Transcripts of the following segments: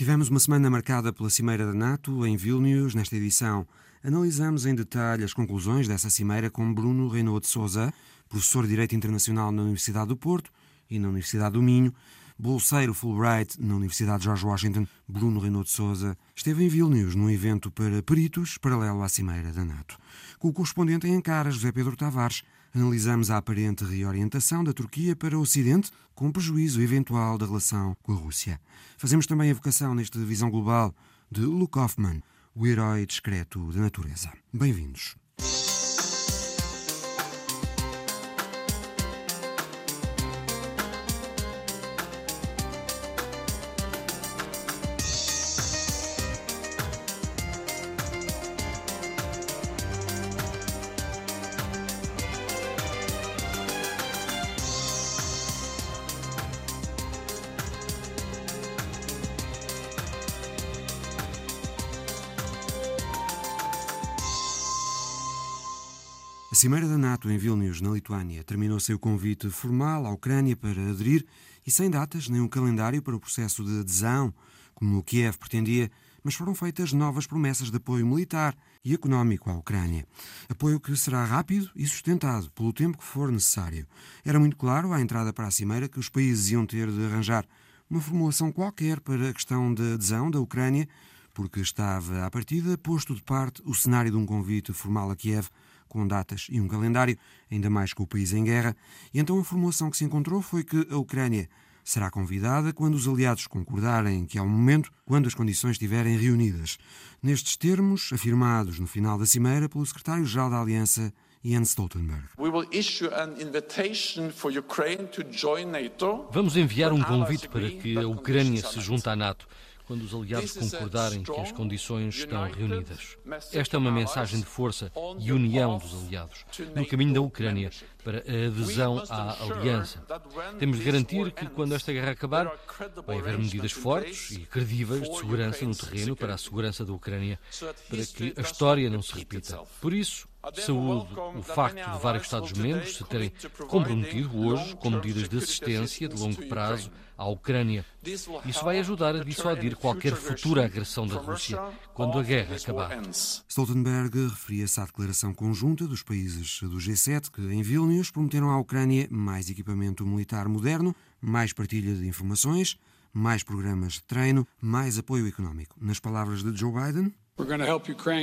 Tivemos uma semana marcada pela Cimeira da NATO em Vilnius. Nesta edição, analisamos em detalhe as conclusões dessa cimeira com Bruno Renaud de Souza, professor de Direito Internacional na Universidade do Porto e na Universidade do Minho, bolseiro Fulbright na Universidade George Washington, Bruno Renaud de Souza, esteve em Vilnius num evento para peritos paralelo à Cimeira da NATO. Com o correspondente em Ankara, José Pedro Tavares, analisamos a aparente reorientação da Turquia para o Ocidente, com prejuízo eventual da relação com a Rússia. Fazemos também a vocação nesta visão global de Luke Hoffman, o herói discreto da natureza. Bem-vindos. Cimeira da NATO em Vilnius, na Lituânia, terminou sem o convite formal à Ucrânia para aderir e sem datas nem um calendário para o processo de adesão, como Kiev pretendia, mas foram feitas novas promessas de apoio militar e económico à Ucrânia. Apoio que será rápido e sustentado pelo tempo que for necessário. Era muito claro à entrada para a Cimeira que os países iam ter de arranjar uma formulação qualquer para a questão da adesão da Ucrânia, porque estava, à partida, posto de parte o cenário de um convite formal a Kiev com datas e um calendário, ainda mais com o país em guerra, e então a formulação que se encontrou foi que a Ucrânia será convidada quando os aliados concordarem que é o momento, quando as condições estiverem reunidas. Nestes termos, afirmados no final da cimeira pelo secretário-geral da Aliança, Jens Stoltenberg. Vamos enviar um convite para que a Ucrânia se junte à NATO quando os aliados concordarem que as condições estão reunidas. Esta é uma mensagem de força e união dos aliados no caminho da Ucrânia para a adesão à aliança. Temos de garantir que, quando esta guerra acabar, vai haver medidas fortes e credíveis de segurança no terreno para a segurança da Ucrânia, para que a história não se repita. Por isso, Saúde o facto de vários Estados-membros se terem comprometido hoje com medidas de assistência de longo prazo à Ucrânia. Isso vai ajudar a dissuadir qualquer futura agressão da Rússia quando a guerra acabar. Stoltenberg referia-se à declaração conjunta dos países do G7 que, em Vilnius, prometeram à Ucrânia mais equipamento militar moderno, mais partilha de informações, mais programas de treino, mais apoio económico. Nas palavras de Joe Biden,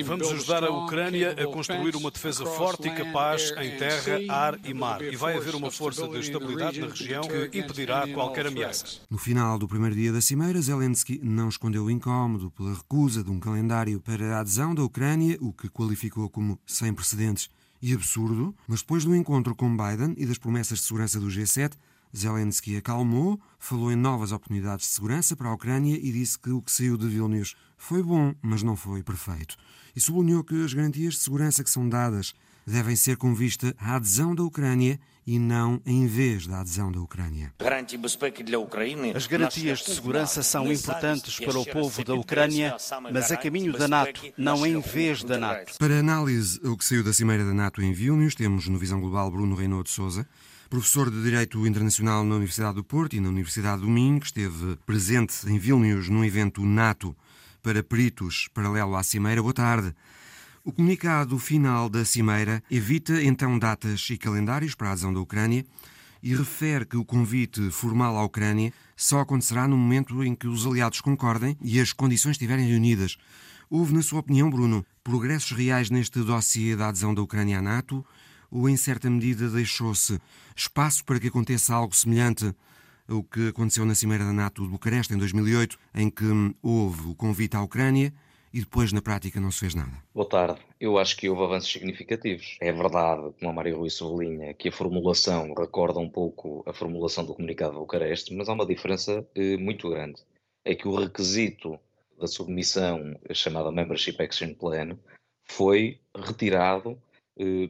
Vamos ajudar a Ucrânia a construir uma defesa forte e capaz em terra, ar e mar. E vai haver uma força de estabilidade na região que impedirá qualquer ameaça. No final do primeiro dia da cimeira, Zelensky não escondeu o incómodo pela recusa de um calendário para a adesão da Ucrânia, o que qualificou como sem precedentes e absurdo. Mas depois do encontro com Biden e das promessas de segurança do G7, Zelensky acalmou, falou em novas oportunidades de segurança para a Ucrânia e disse que o que saiu de Vilnius foi bom, mas não foi perfeito. E sublinhou que as garantias de segurança que são dadas devem ser com vista à adesão da Ucrânia e não em vez da adesão da Ucrânia. As garantias de segurança são importantes para o povo da Ucrânia, mas a caminho da NATO, não em vez da NATO. Para análise o que saiu da Cimeira da NATO em Vilnius, temos no Visão Global Bruno Renaud de Souza, professor de Direito Internacional na Universidade do Porto e na Universidade do Minho, que esteve presente em Vilnius num evento NATO para peritos paralelo à Cimeira. Boa tarde. O comunicado final da Cimeira evita então datas e calendários para a adesão da Ucrânia e refere que o convite formal à Ucrânia só acontecerá no momento em que os aliados concordem e as condições estiverem reunidas. Houve, na sua opinião, Bruno, progressos reais neste dossiê da adesão da Ucrânia à NATO ou, em certa medida, deixou-se espaço para que aconteça algo semelhante ao que aconteceu na Cimeira da NATO de Bucareste em 2008, em que houve o convite à Ucrânia e depois, na prática, não se fez nada? Boa tarde. Eu acho que houve avanços significativos. É verdade, como a Mário Rui sublinha, que a formulação recorda um pouco a formulação do comunicado de Bucareste, mas há uma diferença eh, muito grande. É que o requisito da submissão, chamada Membership Action Plan, foi retirado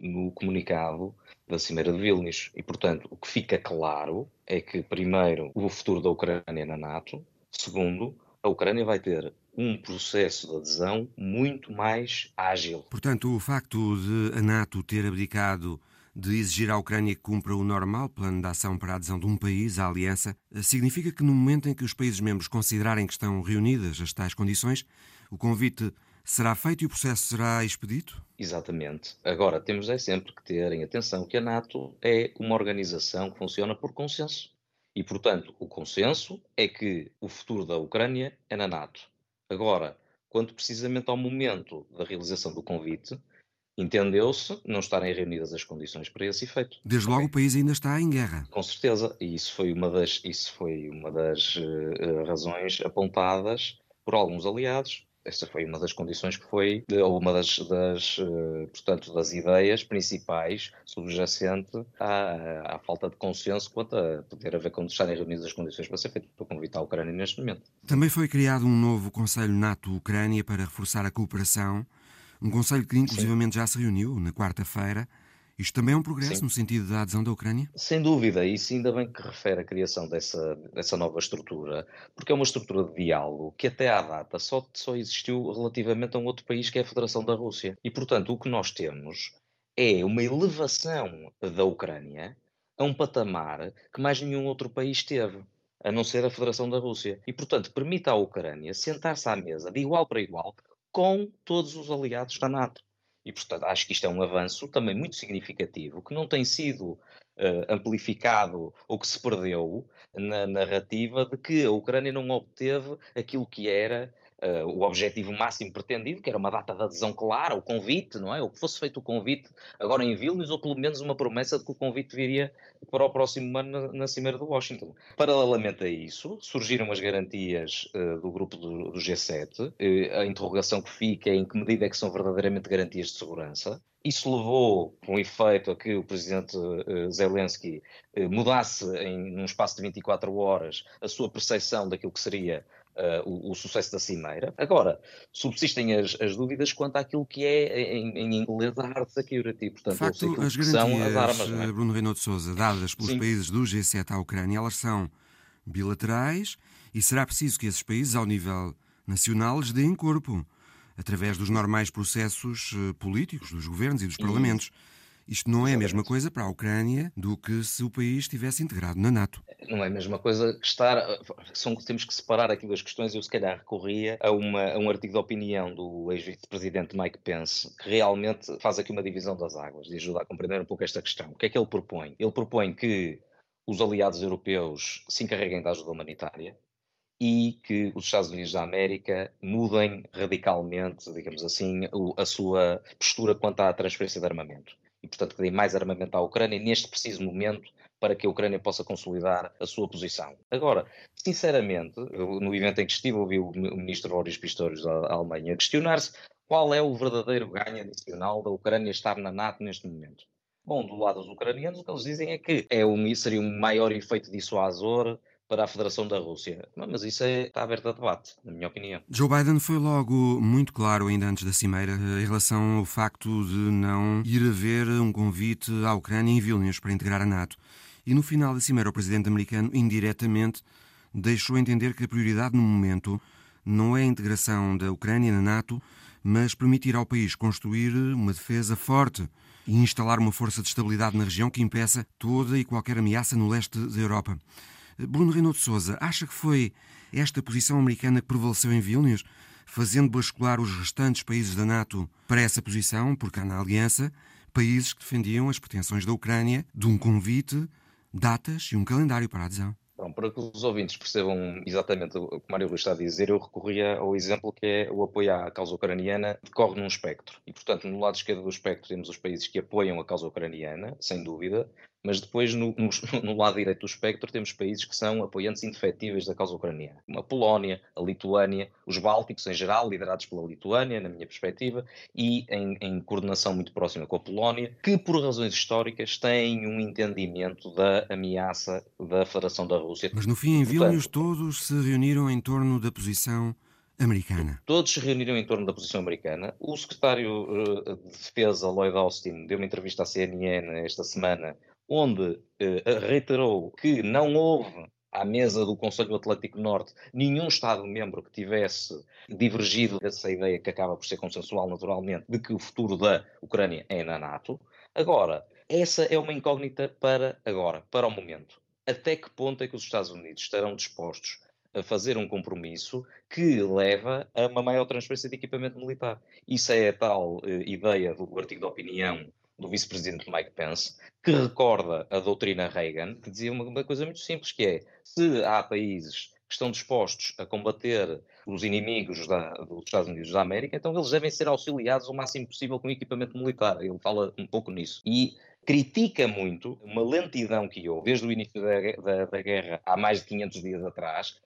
no comunicado da Cimeira de Vilnius. E, portanto, o que fica claro é que, primeiro, o futuro da Ucrânia na NATO, segundo, a Ucrânia vai ter um processo de adesão muito mais ágil. Portanto, o facto de a NATO ter abdicado de exigir à Ucrânia que cumpra o normal plano de ação para a adesão de um país à aliança, significa que no momento em que os países membros considerarem que estão reunidas as tais condições, o convite será feito e o processo será expedito? Exatamente. Agora, temos é sempre que ter em atenção que a NATO é uma organização que funciona por consenso. E, portanto, o consenso é que o futuro da Ucrânia é na NATO. Agora, quanto precisamente ao momento da realização do convite, entendeu-se não estarem reunidas as condições para esse efeito. Desde logo o país ainda está em guerra. Com certeza, e isso foi uma das, isso foi uma das uh, razões apontadas por alguns aliados. Esta foi uma das condições que foi, ou uma das, das uh, portanto, das ideias principais subjacente à, à, falta de consenso quanto a poder haver quando estarem reunidas as condições para ser feito para convidar a Ucrânia neste momento. Também foi criado um novo Conselho NATO-Ucrânia para reforçar a cooperação um conselho que inclusivamente Sim. já se reuniu na quarta-feira. Isto também é um progresso Sim. no sentido da adesão da Ucrânia? Sem dúvida, e isso ainda bem que refere a criação dessa, dessa nova estrutura, porque é uma estrutura de diálogo que até à data só, só existiu relativamente a um outro país que é a Federação da Rússia. E, portanto, o que nós temos é uma elevação da Ucrânia a um patamar que mais nenhum outro país teve a não ser a Federação da Rússia. E, portanto, permite à Ucrânia sentar-se à mesa de igual para igual com todos os aliados da NATO. E, portanto, acho que isto é um avanço também muito significativo, que não tem sido uh, amplificado ou que se perdeu na narrativa de que a Ucrânia não obteve aquilo que era uh, o objetivo máximo pretendido, que era uma data de adesão clara, o convite, não é? Ou que fosse feito o convite agora em Vilnius, ou pelo menos uma promessa de que o convite viria para o próximo ano na, na Cimeira de Washington. Paralelamente a isso, surgiram as garantias uh, do grupo do, do G7. Uh, a interrogação que fica é em que medida é que são verdadeiramente garantias de segurança. Isso levou, com efeito, a que o presidente Zelensky mudasse em um espaço de 24 horas a sua percepção daquilo que seria uh, o, o, sucesso da cimeira. Agora, subsistem as, as, dúvidas quanto àquilo que é, em, em inglês, a hard security. Portanto, de facto, as garantias, as armas, é? Bruno Renato de Souza, dadas pelos Sim. países do G7 à Ucrânia, elas são bilaterais e será preciso que esses países, ao nível nacional, lhes deem corpo, através dos normais processos eh, políticos, dos governos e dos parlamentos. Isto não é a mesma coisa para a Ucrânia do que se o país estivesse integrado na NATO. Não é a mesma coisa que estar. São, temos que separar aqui duas questões. Eu, se calhar, recorria a, uma, a um artigo de opinião do ex-vice-presidente Mike Pence, que realmente faz aqui uma divisão das águas e ajuda a compreender um pouco esta questão. O que é que ele propõe? Ele propõe que os aliados europeus se encarreguem da ajuda humanitária, e que os Estados Unidos da América mudem radicalmente, digamos assim, a sua postura quanto à transferência de armamento e, portanto, que dê mais armamento à Ucrânia neste preciso momento para que a Ucrânia possa consolidar a sua posição. Agora, sinceramente, no evento em que estive, ouvi o ministro Boris Pistorius da Alemanha questionar-se qual é o verdadeiro ganho adicional da Ucrânia estar na NATO neste momento. Bom, do lado dos ucranianos, o que eles dizem é que é um, seria um maior efeito dissuasor para a Federação da Rússia. Mas isso é, está aberto a debate, na minha opinião. Joe Biden foi logo muito claro, ainda antes da Cimeira, em relação ao facto de não ir haver um convite à Ucrânia em Vilnius para integrar a NATO. E no final da Cimeira, o presidente americano, indiretamente, deixou entender que a prioridade no momento não é a integração da Ucrânia na NATO, mas permitir ao país construir uma defesa forte e instalar uma força de estabilidade na região que impeça toda e qualquer ameaça no leste da Europa. Bruno Renato Souza, acha que foi esta posição americana que prevaleceu em Vilnius, fazendo bascular os restantes países da NATO para essa posição, porque há na aliança países que defendiam as pretensões da Ucrânia de um convite, datas e um calendário para a adesão? Bom, para que os ouvintes percebam exatamente o que Mário Rui está a dizer, eu recorria ao exemplo que é o apoio à causa ucraniana decorre num espectro. E, portanto, no lado esquerdo do espectro temos os países que apoiam a causa ucraniana, sem dúvida, mas depois no, no, no, lado direito do espectro temos países que são apoiantes indefetíveis da causa ucraniana, como a Polónia, a Lituânia, os Bálticos em geral, liderados pela Lituânia, na minha perspectiva, e em, em coordenação muito próxima com a Polónia, que por razões históricas têm um entendimento da ameaça da Federação da Rússia. Mas no fim, em Vilnius, todos se reuniram em torno da posição americana. Todos se reuniram em torno da posição americana. O secretário uh, de Defesa, Lloyd Austin, deu uma entrevista à CNN esta semana onde eh, reiterou que não houve à mesa do Conselho Atlântico Norte nenhum Estado-membro que tivesse divergido dessa ideia que acaba por ser consensual naturalmente de que o futuro da Ucrânia é na NATO. Agora, essa é uma incógnita para agora, para o momento. Até que ponto é que os Estados Unidos estarão dispostos a fazer um compromisso que leva a uma maior transferência de equipamento militar? Isso é a tal uh, ideia do artigo de opinião do vice-presidente Mike Pence, que recorda a doutrina Reagan, que dizia uma, uma coisa muito simples, que é, se há países que estão dispostos a combater os inimigos da, dos Estados Unidos da América, então eles devem ser auxiliados o máximo possível com equipamento militar. Ele fala um pouco nisso. E critica muito uma lentidão que houve desde o início da, da, da guerra há mais de 500 dias atrás,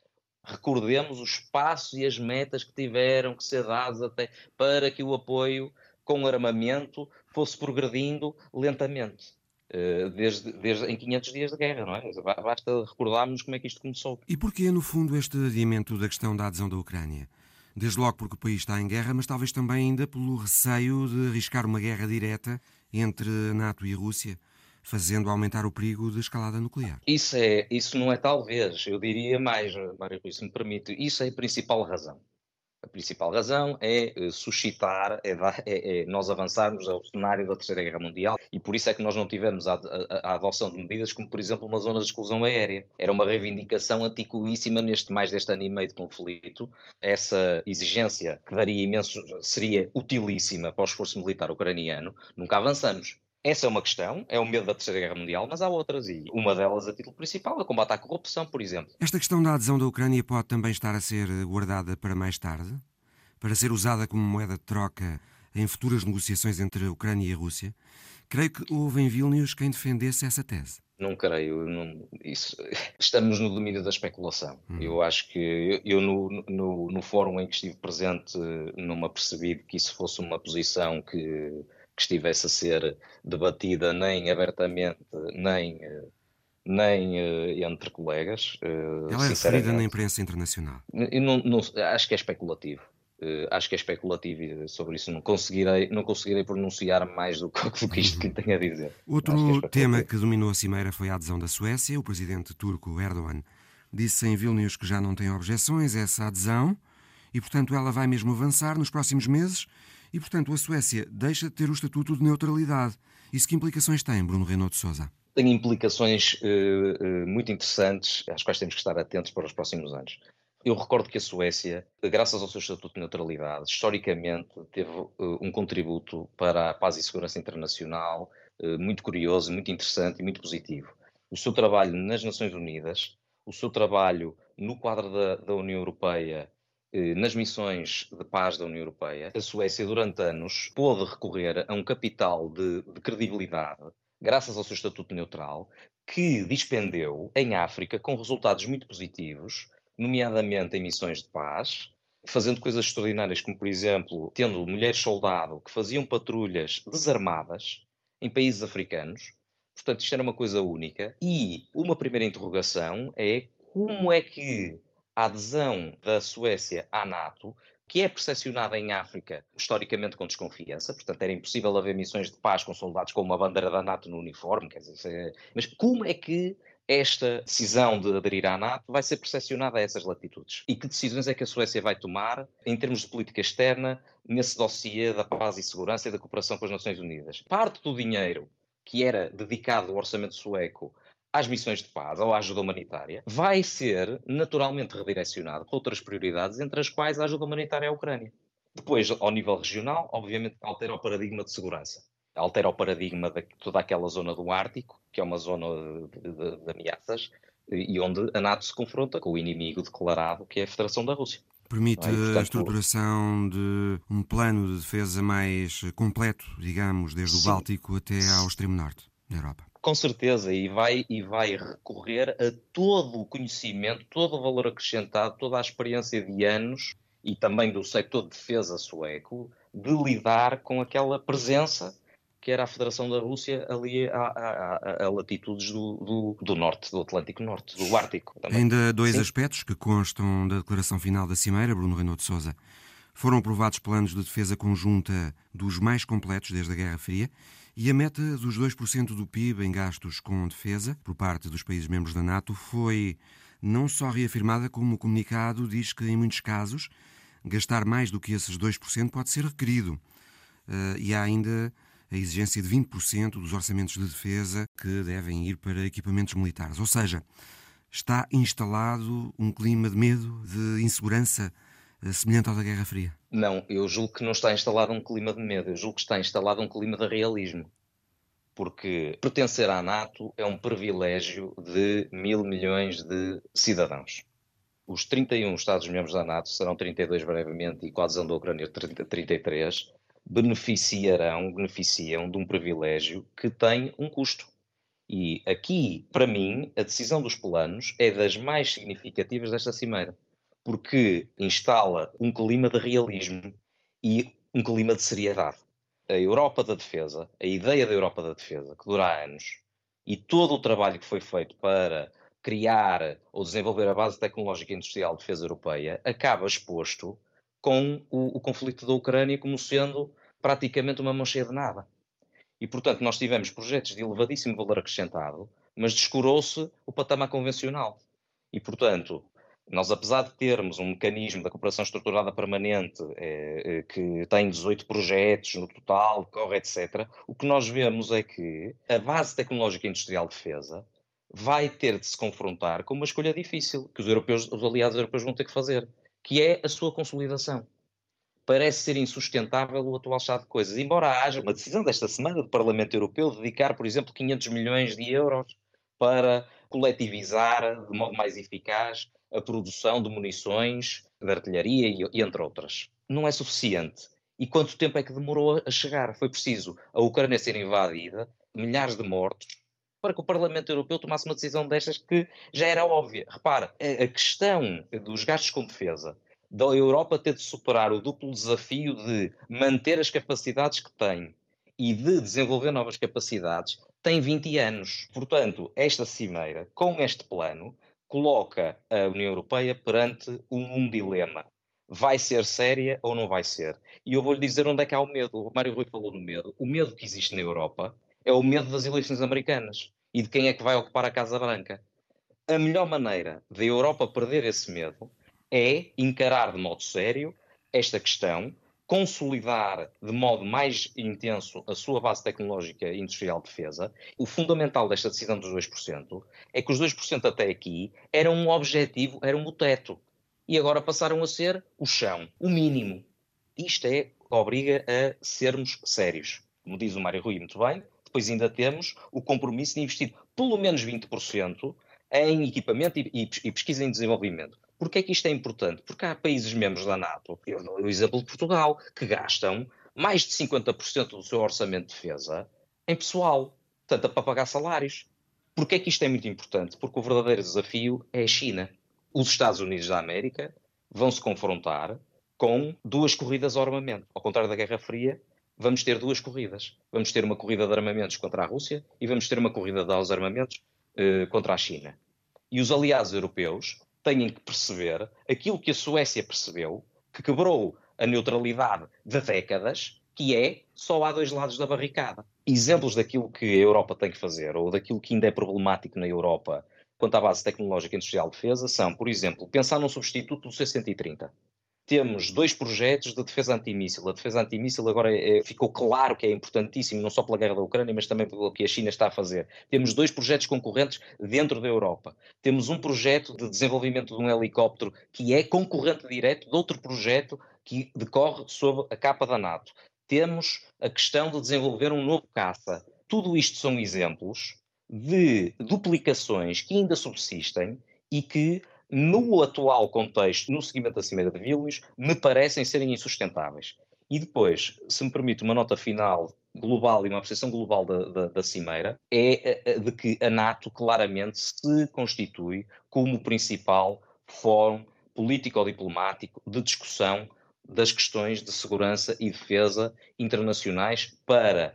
recordemos os passos e as metas que tiveram que ser dados até para que o apoio com armamento fosse progredindo lentamente. Eh, desde, desde em 500 dias de guerra, não é? Basta recordarmos como é que isto começou. E porquê, no fundo, este adiamento da questão da adesão da Ucrânia? Desde logo porque o país está em guerra, mas talvez também ainda pelo receio de arriscar uma guerra direta entre a NATO e a Rússia, fazendo aumentar o perigo de escalada nuclear. Isso, é, isso não é talvez, eu diria mais, Mário Rui, se me permite, isso é a principal razão. A principal razão é uh, suscitar, é, é, é, nós avançarmos ao cenário da Terceira Guerra Mundial e por isso é que nós não tivemos a, a, a, adoção de medidas como, por exemplo, uma zona de exclusão aérea. Era uma reivindicação antiquíssima neste mais deste ano e meio de conflito. Essa exigência, que daria imenso, seria utilíssima para o esforço militar ucraniano, nunca avançamos. Essa é uma questão, é o medo da Terceira Guerra Mundial, mas há outras, e uma delas, a título principal, é o combate à corrupção, por exemplo. Esta questão da adesão da Ucrânia pode também estar a ser guardada para mais tarde? Para ser usada como moeda de troca em futuras negociações entre a Ucrânia e a Rússia? Creio que houve em Vilnius quem defendesse essa tese. Não creio. Não, isso, estamos no domínio da especulação. Hum. Eu acho que eu, no, no, no fórum em que estive presente, não me apercebi que isso fosse uma posição que que estivesse a ser debatida nem abertamente, nem, nem uh, entre colegas. Uh, Ela é referida na imprensa internacional. Não, não, acho que é especulativo. Acho que é especulativo e sobre isso não conseguirei, não conseguirei pronunciar mais do que, do que isto que tenho a dizer. Outro que é tema que dominou a cimeira foi a adesão da Suécia. O presidente turco Erdogan disse em Vilnius que já não tem objeções a essa adesão e, portanto, ela vai mesmo avançar nos próximos meses e, portanto, a Suécia deixa de ter o estatuto de neutralidade. Isso que implicações tem, Bruno Renault de Souza? Tem implicações uh, uh, muito interessantes, às quais temos que estar atentos para os próximos anos. Eu recordo que a Suécia, graças ao seu Estatuto de Neutralidade, historicamente teve uh, um contributo para a paz e segurança internacional muito curioso, muito interessante e muito positivo. O seu trabalho nas Nações Unidas, o seu trabalho no quadro da, da União Europeia nas missões de paz da União Europeia, a Suécia, durante anos, pôde recorrer a um capital de, de credibilidade, graças ao seu estatuto neutral, que dispendeu em África com resultados muito positivos, nomeadamente em missões de paz, fazendo coisas extraordinárias, como, por exemplo, tendo mulheres soldado que faziam patrulhas desarmadas em países africanos. Portanto, isto era uma coisa única. E uma primeira interrogação é como é que a adesão da Suécia à NATO, que é percepcionada em África historicamente com desconfiança, portanto era impossível haver missões de paz com soldados com uma bandeira da NATO no uniforme, quer dizer, é... mas como é que esta decisão de aderir à NATO vai ser percepcionada a essas latitudes? E que decisões é que a Suécia vai tomar em termos de política externa nesse dossiê da paz e segurança e da cooperação com as Nações Unidas? Parte do dinheiro que era dedicado ao orçamento sueco às missões de paz ou à ajuda humanitária, vai ser naturalmente redirecionado para outras prioridades, entre as quais a ajuda humanitária à Ucrânia. Depois, ao nível regional, obviamente altera o paradigma de segurança. Altera o paradigma de toda aquela zona do Ártico, que é uma zona de, de, de ameaças, e onde a NATO se confronta com o inimigo declarado, que é a Federação da Rússia. Permite é? portanto, a estruturação de um plano de defesa mais completo, digamos, desde sim. o Báltico até ao extremo norte da Europa. Com certeza, e vai, e vai recorrer a todo o conhecimento, todo o valor acrescentado, toda a experiência de anos e também do setor de defesa sueco de lidar com aquela presença que era a Federação da Rússia ali a, a, a, a latitudes do, do, do, norte, do Atlântico Norte, do Ártico. Também. Ainda dois Sim. aspectos que constam da declaração final da Cimeira, Bruno Renault de Souza. Foram aprovados planos de defesa conjunta dos mais completos desde a Guerra Fria e a meta dos 2% do PIB em gastos com defesa por parte dos países membros da NATO foi não só reafirmada, como o comunicado diz que, em muitos casos, gastar mais do que esses 2% pode ser requerido. Uh, e há ainda a exigência de 20% dos orçamentos de defesa que devem ir para equipamentos militares. Ou seja, está instalado um clima de medo, de insegurança semelhante ao da Guerra Fria? Não, eu julgo que não está instalado um clima de medo, eu julgo que está instalado um clima de realismo. Porque pertencer à NATO é um privilégio de mil milhões de cidadãos. Os 31 Estados-membros da NATO, serão 32 brevemente e com a adesão da Ucrânia 30, 33, beneficiarão, beneficiam de um privilégio que tem um custo. E aqui, para mim, a decisão dos planos é das mais significativas desta cimeira, porque instala um clima de realismo e um clima de seriedade. A Europa da defesa, a ideia da Europa da defesa, que dura anos, e todo o trabalho que foi feito para criar ou desenvolver a base tecnológica industrial de defesa europeia, acaba exposto com o, o conflito da Ucrânia como sendo praticamente uma mão cheia de nada. E, portanto, nós tivemos projetos de elevadíssimo valor acrescentado, mas descurou-se o patamar convencional. E, portanto, nós, apesar de termos um mecanismo da cooperação estruturada permanente eh, que tem 18 projetos no total, corre, etc., o que nós vemos é que a base tecnológica industrial de defesa vai ter de se confrontar com uma escolha difícil que os, europeus, os aliados europeus vão ter que fazer, que é a sua consolidação parece ser insustentável o atual estado de coisas. Embora haja uma decisão desta semana do Parlamento Europeu de dedicar, por exemplo, 500 milhões de euros para coletivizar de modo mais eficaz a produção de munições, de artilharia e, e entre outras. Não é suficiente. E quanto tempo é que demorou a chegar? Foi preciso a Ucrânia ser invadida, milhares de mortos, para que o Parlamento Europeu tomasse uma decisão destas que já era óbvia. Repara, a questão dos gastos com defesa da Europa ter de superar o duplo desafio de manter as capacidades que tem e de desenvolver novas capacidades, tem 20 anos. Portanto, esta cimeira, com este plano, coloca a União Europeia perante um, um dilema. Vai ser séria ou não vai ser? E eu vou-lhe dizer onde é que há o medo. O Mário Rui falou no medo. O medo que existe na Europa é o medo das eleições americanas e de quem é que vai ocupar a Casa Branca. A melhor maneira da Europa perder esse medo é encarar de modo sério esta questão, consolidar de modo mais intenso a sua base tecnológica industrial de defesa. O fundamental desta decisão dos 2% é que os 2% até aqui eram um objetivo, eram o teto. E agora passaram a ser o chão, o mínimo. Isto é, obriga a sermos sérios. Como diz o Mário Rui muito bem, depois ainda temos o compromisso de investir pelo menos 20% em equipamento e, e, e pesquisa e desenvolvimento. Porquê é que isto é importante? Porque há países membros da NATO, eu dou o exemplo de Portugal, que gastam mais de 50% do seu orçamento de defesa em pessoal, tanto para pagar salários. Porquê é que isto é muito importante? Porque o verdadeiro desafio é a China. Os Estados Unidos da América vão se confrontar com duas corridas ao armamento. Ao contrário da Guerra Fria, vamos ter duas corridas. Vamos ter uma corrida de armamentos contra a Rússia e vamos ter uma corrida de armamentos eh, contra a China. E os aliados europeus têm que perceber aquilo que a Suécia percebeu, que quebrou a neutralidade de décadas, que é só há dois lados da barricada. Exemplos daquilo que a Europa tem que fazer, ou daquilo que ainda é problemático na Europa quanto à base tecnológica industrial de defesa, são, por exemplo, pensar num substituto do C-130 temos dois projetos de defesa antimíssil. A defesa antimíssil agora é, ficou claro que é importantíssimo, não só pela guerra da Ucrânia, mas também pelo que a China está a fazer. Temos dois projetos concorrentes dentro da Europa. Temos um projeto de desenvolvimento de um helicóptero que é concorrente direto de outro projeto que decorre sob a capa da NATO. Temos a questão de desenvolver um novo caça. Tudo isto são exemplos de duplicações que ainda subsistem e que no atual contexto, no seguimento da Cimeira de Vilnius, me parecem serem insustentáveis. E depois, se me permite uma nota final global e uma apreciação global da, da, da Cimeira, é de que a NATO claramente se constitui como o principal fórum político-diplomático de discussão das questões de segurança e defesa internacionais para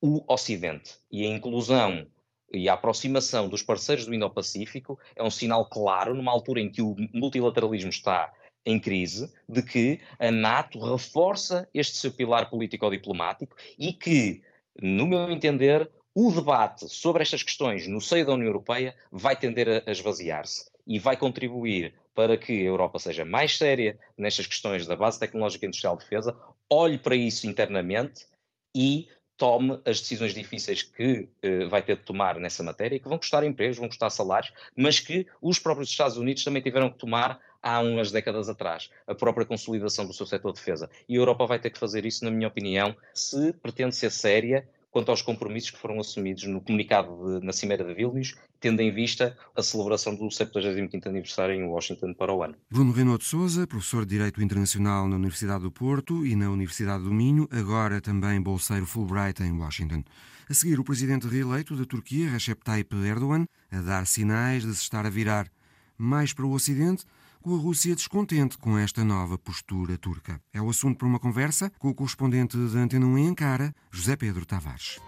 o Ocidente. E a inclusão e a aproximação dos parceiros do Indo-Pacífico é um sinal claro, numa altura em que o multilateralismo está em crise, de que a NATO reforça este seu pilar político-diplomático e que, no meu entender, o debate sobre estas questões no seio da União Europeia vai tender a esvaziar-se e vai contribuir para que a Europa seja mais séria nestas questões da base tecnológica industrial de defesa, olhe para isso internamente e tome as decisões difíceis que uh, vai ter de tomar nessa matéria, que vão custar empregos, vão custar salários, mas que os próprios Estados Unidos também tiveram que tomar há umas décadas atrás, a própria consolidação do seu setor de defesa. E a Europa vai ter que fazer isso, na minha opinião, se pretende ser séria quanto aos compromissos que foram assumidos no comunicado de, na Cimeira de Vilnius, tendo em vista a celebração do 75º aniversário em Washington para o ano. Bruno Renaud de Souza, professor de Direito Internacional na Universidade do Porto e na Universidade do Minho, agora também bolseiro Fulbright em Washington. A seguir, o presidente reeleito da Turquia, Recep Tayyip Erdogan, a dar sinais de se estar a virar mais para o Ocidente com a Rússia descontente com esta nova postura turca. É o assunto para uma conversa com o correspondente da Antena 1 em Ankara, José Pedro Tavares.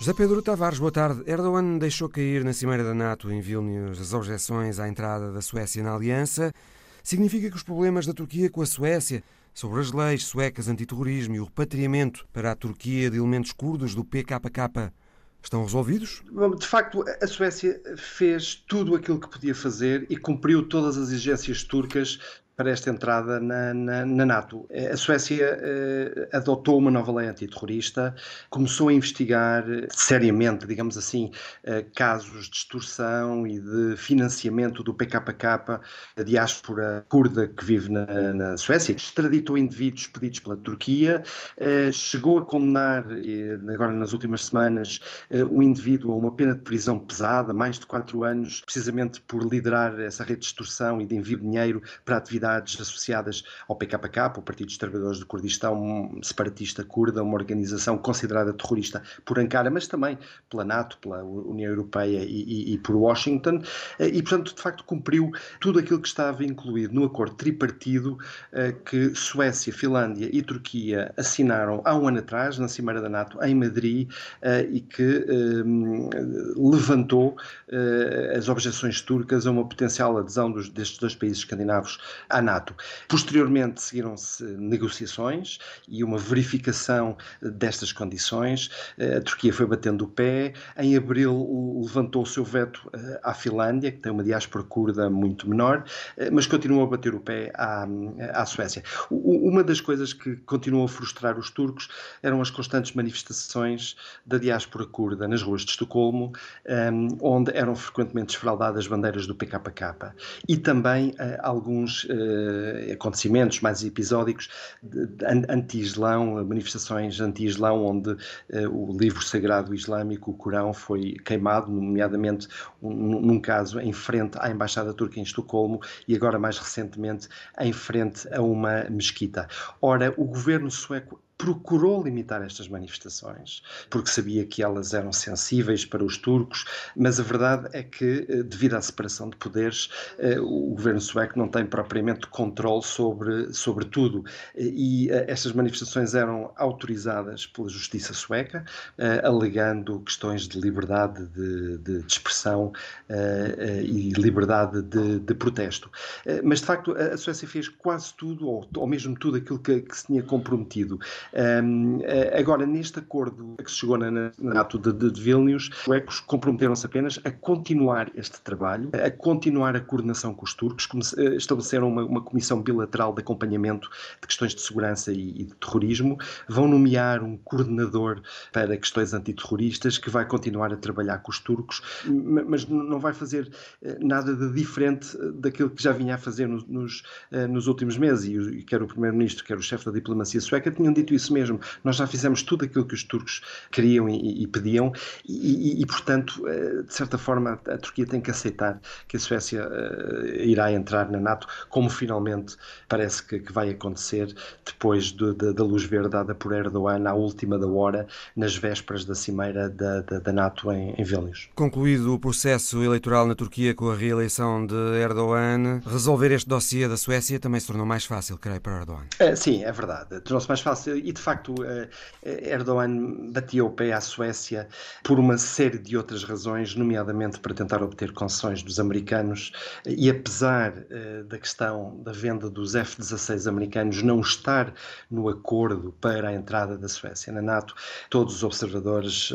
José Pedro Tavares, boa tarde. Erdogan deixou cair na Cimeira da NATO em Vilnius as objeções à entrada da Suécia na aliança. Significa que os problemas da Turquia com a Suécia sobre as leis suecas antiterrorismo e o repatriamento para a Turquia de elementos curdos do PKK estão resolvidos? De facto, a Suécia fez tudo aquilo que podia fazer e cumpriu todas as exigências turcas para esta entrada na, na, na NATO. A Suécia eh, adotou uma nova lei antiterrorista, começou a investigar seriamente, digamos assim, eh, casos de extorsão e de financiamento do PKK, a diáspora curda que vive na, na Suécia, extraditou indivíduos pedidos pela Turquia, eh, chegou a condenar, agora nas últimas semanas, um indivíduo a uma pena de prisão pesada, mais de quatro anos, precisamente por liderar essa rede de extorsão e de envio de dinheiro para atividades atividades associadas ao PKK, o Partido dos Trabalhadores do Kurdistão, separatista curda, uma organização considerada terrorista por Ankara, mas também pela NATO, pela União Europeia e, e, e por Washington, eh, e portanto, de facto, cumpriu tudo aquilo que estava incluído no acordo tripartido eh, que Suécia, Finlândia e Turquia assinaram há um ano atrás, na Cimeira da NATO, em Madrid, eh, e que levantou as objeções turcas a uma potencial adesão dos, destes dois países escandinavos à NATO. Posteriormente seguiram-se negociações e uma verificação destas condições. Eh, a Turquia foi batendo o pé. Em abril levantou o seu veto eh, à Finlândia, que tem uma diáspora curda muito menor, eh, mas continuou a bater o pé à, à Suécia. Uma das coisas que continuou a frustrar os turcos eram as constantes manifestações da diáspora curda nas ruas de Estocolmo, onde eram frequentemente desfraldadas bandeiras do PKK e também alguns acontecimentos mais episódicos anti-islão, manifestações anti-islão, onde uh, o livro sagrado islâmico, o Corão, foi queimado, nomeadamente um, num caso em frente à Embaixada Turca em Estocolmo e agora mais recentemente em frente a uma mesquita. Ora, o governo sueco procurou limitar estas manifestações, porque sabia que elas eram sensíveis para os turcos, mas a verdade é que, eh, devido à separação de poderes, eh, o governo sueco não tem propriamente controle sobre, sobre tudo. E eh, estas manifestações eram autorizadas pela justiça sueca, alegando questões de liberdade de, de, expressão e liberdade de, de, protesto. Mas, de facto, a Suécia fez quase tudo, ou, ou mesmo tudo aquilo que, que se tinha comprometido. Um, agora, neste acordo que se chegou na, na NATO de, de, de Vilnius, os suecos comprometeram-se apenas a continuar este trabalho, a continuar a coordenação com os turcos, eh, estabeleceram uma, uma comissão bilateral de acompanhamento de questões de segurança e, e de terrorismo, vão nomear um coordenador para questões antiterroristas que vai continuar a trabalhar com os turcos, mas não vai fazer eh, nada de diferente eh, daquilo que já vinha a fazer nos, nos, nos últimos meses. E quer o primeiro-ministro, quer o chefe da diplomacia sueca tinham dito isso isso mesmo. Nós já fizemos tudo aquilo que os turcos queriam e, e pediam, e, e, portanto, eh, de certa forma, a Turquia tem que aceitar que a Suécia uh, irá entrar na NATO, como finalmente parece que, que vai acontecer depois de, de, da luz verde dada por Erdogan à última da hora, nas vésperas da cimeira da, da, da NATO em, em Vilnius. Concluído o processo eleitoral na Turquia com a reeleição de Erdogan, resolver este dossiê da Suécia também se tornou mais fácil, creio, para Erdogan. Uh, sim, é verdade. Tornou-se mais fácil e de facto eh, eh, Erdogan batia o pé à Suécia por uma série de outras razões, nomeadamente para tentar obter concessões dos americanos. E apesar eh, da questão da venda dos F-16 americanos não estar no acordo para a entrada da Suécia na NATO, todos os observadores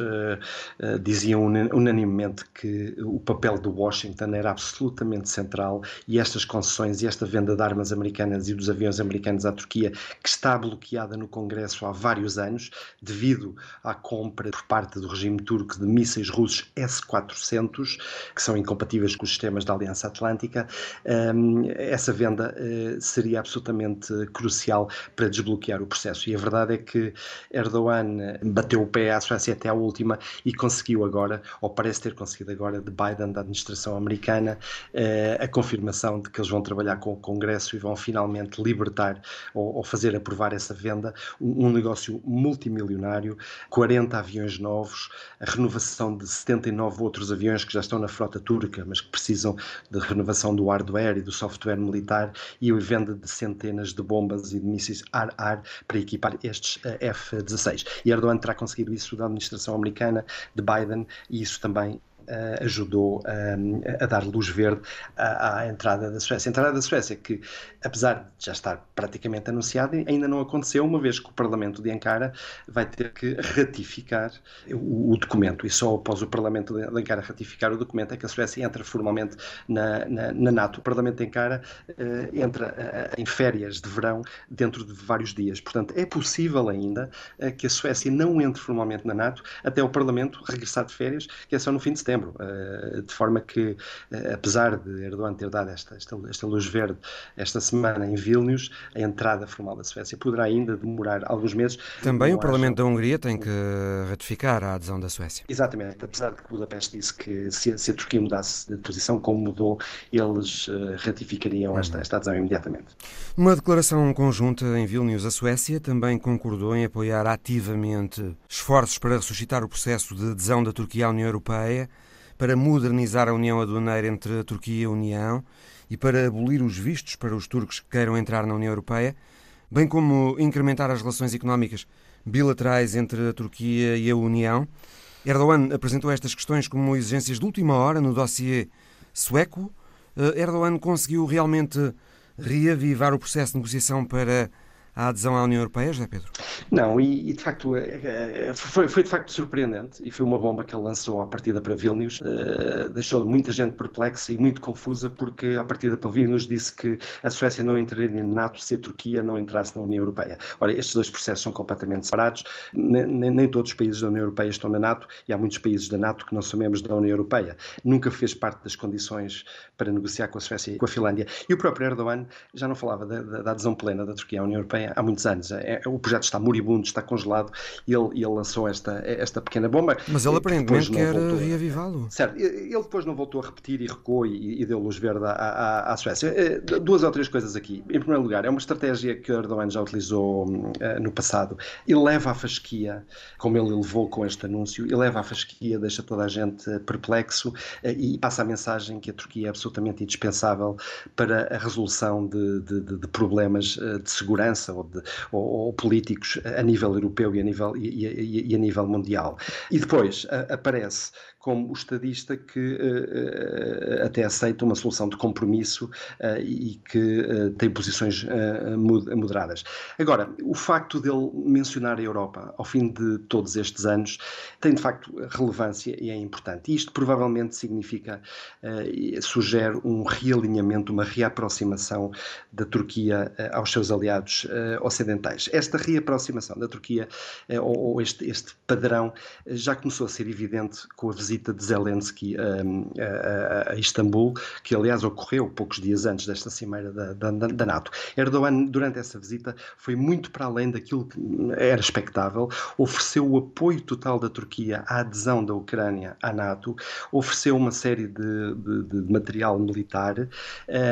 diziam unanimemente que o papel de Washington era absolutamente central e estas concessões e esta venda de armas americanas e dos aviões americanos à Turquia, que está bloqueada no Congresso Congresso há vários anos, devido à compra por parte do regime turco de mísseis russos S-400, que são incompatíveis com os sistemas da Aliança Atlântica. Um, essa venda uh, seria absolutamente crucial para desbloquear o processo. E a verdade é que Erdogan bateu o pé à Suécia até à última e conseguiu agora, ou parece ter conseguido agora, de Biden, da administração americana, uh, a confirmação de que eles vão trabalhar com o Congresso e vão finalmente libertar ou, ou fazer aprovar essa venda, um, um negócio multimilionário, 40 aviões novos, a renovação de 79 outros aviões que já estão na frota turca, mas que precisam de renovação do hardware e do software militar e a venda de centenas de bombas e de mísseis ar-ar para equipar estes eh, F-16. E Erdogan terá conseguido isso da administração americana de Biden e isso também ajudou um, a dar luz verde à, à, entrada da Suécia. A entrada da Suécia, que apesar de já estar praticamente anunciada, ainda não aconteceu, uma vez que o Parlamento de Ankara vai ter que ratificar o, o documento. E só após o Parlamento de Ankara ratificar o documento é que a Suécia entra formalmente na, na, na NATO. O Parlamento de Ankara uh, entra uh, em férias de verão dentro de vários dias. Portanto, é possível ainda que a Suécia não entre formalmente na NATO até o Parlamento regressar de férias, que é só no fim de setembro setembro, eh, de forma que, eh, apesar de Erdogan ter dado esta, esta, esta luz verde esta semana em Vilnius, a entrada formal da Suécia poderá ainda demorar alguns meses. Também o Parlamento da Hungria tem que ratificar a adesão da Suécia. Exatamente, apesar de que Budapeste disse que se, se a Turquia mudasse de posição, como mudou, eles uh, ratificariam esta, esta adesão imediatamente. Uma declaração conjunta em Vilnius, a Suécia também concordou em apoiar ativamente esforços para ressuscitar o processo de adesão da Turquia à União Europeia para modernizar a união aduaneira entre a Turquia e a União e para abolir os vistos para os turcos que queiram entrar na União Europeia, bem como incrementar as relações económicas bilaterais entre a Turquia e a União. Erdogan apresentou estas questões como exigências de última hora no dossiê sueco. Eh, Erdogan conseguiu realmente reavivar o processo de negociação para a adesão à União Europeia, José Pedro? Não, e, e de facto é, é, foi, foi, de facto surpreendente e foi uma bomba que ele lançou à partida para Vilnius, uh, deixou muita gente perplexa e muito confusa porque à partida para Vilnius disse que a Suécia não entraria na NATO se a Turquia não entrasse na União Europeia. Ora, estes dois processos são completamente separados, nem, nem todos os países da União Europeia estão na NATO e há muitos países da NATO que não são membros da União Europeia. Nunca fez parte das condições para negociar com a Suécia e com a Finlândia. E o próprio Erdogan já não falava da, da adesão plena da Turquia à União Europeia há muitos anos. É, é, o projeto está moribundo, está congelado e ele, ele lançou esta, esta pequena bomba. Mas ele aparentemente quer reavivá-lo. Certo, ele depois não voltou a repetir e recuou e, e deu luz verde à, à, à, Suécia. Eh, duas ou três coisas aqui. Em primeiro lugar, é uma estratégia que Erdogan já utilizou uh, no passado. Ele leva à fasquia, como ele levou com este anúncio, ele leva à fasquia, deixa toda a gente perplexo uh, e passa a mensagem que a Turquia é absolutamente indispensável para a resolução de, de, de problemas uh, de segurança ou, de, ou, ou, políticos a nível europeu e a nível, e, e, e a nível mundial. E depois a, aparece como o estadista que uh, até aceita uma solução de compromisso e que tem posições moderadas. Agora, o facto dele mencionar a Europa ao fim de todos estes anos tem de facto relevância e é importante. E isto provavelmente significa, sugere um realinhamento, uma reaproximação da Turquia aos seus aliados ocidentais. Esta reaproximação da Turquia, ou este, este padrão, já começou a ser evidente com a visita visita de Zelensky a, a, a, Istambul, que aliás ocorreu poucos dias antes desta cimeira da, da, da, NATO. Erdogan, durante essa visita, foi muito para além daquilo que era expectável, ofereceu o apoio total da Turquia à adesão da Ucrânia à NATO, ofereceu uma série de, de, de material militar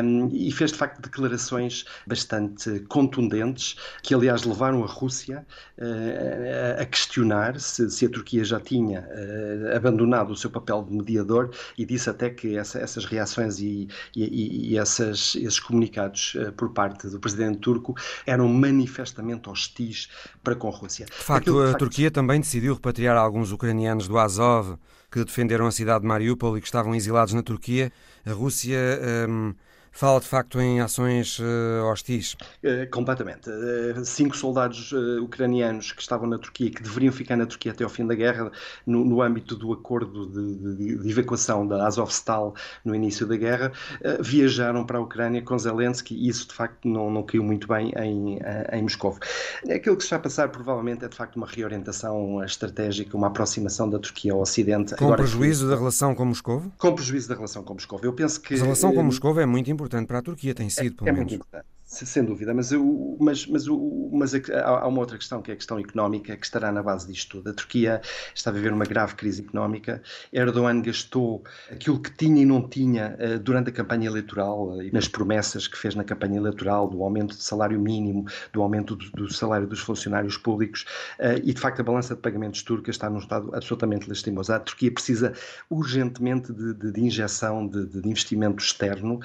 um, e fez de facto declarações bastante contundentes, que aliás levaram a Rússia uh, a questionar se, se, a Turquia já tinha uh, abandonado o seu papel de mediador e disse até que essa, essas reações e, e, e essas, esses comunicados uh, por parte do presidente turco eram manifestamente hostis para com a Rússia. De facto, Aquilo, de a facto... Turquia também decidiu repatriar alguns ucranianos do Azov que defenderam a cidade de Mariupol e que estavam exilados na Turquia. A Rússia. Um fala de facto em ações uh, hostis? Uh, completamente. Uh, cinco soldados ucranianos que estavam na Turquia, que deveriam ficar na Turquia até ao fim da guerra, no, no âmbito do acordo de, de, de, evacuação da Azovstal no início da guerra, viajaram para a Ucrânia com Zelensky e isso de facto não, não caiu muito bem em, em Moscou. Aquilo que se está a passar provavelmente é de facto uma reorientação estratégica, uma aproximação da Turquia ao Ocidente. Com Agora, prejuízo da relação com Moscou? Com prejuízo da relação com Moscou. Eu penso que... A relação com Moscou é muito importante para a Turquia, tem sido, pelo é, é menos. Muito importante. Sem dúvida, mas, eu, mas, mas, mas há uma outra questão que é a questão económica que estará na base disto tudo. A Turquia está a viver uma grave crise económica. Erdogan gastou aquilo que tinha e não tinha eh, durante a campanha eleitoral e nas promessas que fez na campanha eleitoral do aumento do salário mínimo, do aumento do, do salário dos funcionários públicos eh, e de facto a balança de pagamentos turca está num estado absolutamente lastimoso. A Turquia precisa urgentemente de, de, de injeção de, de investimento externo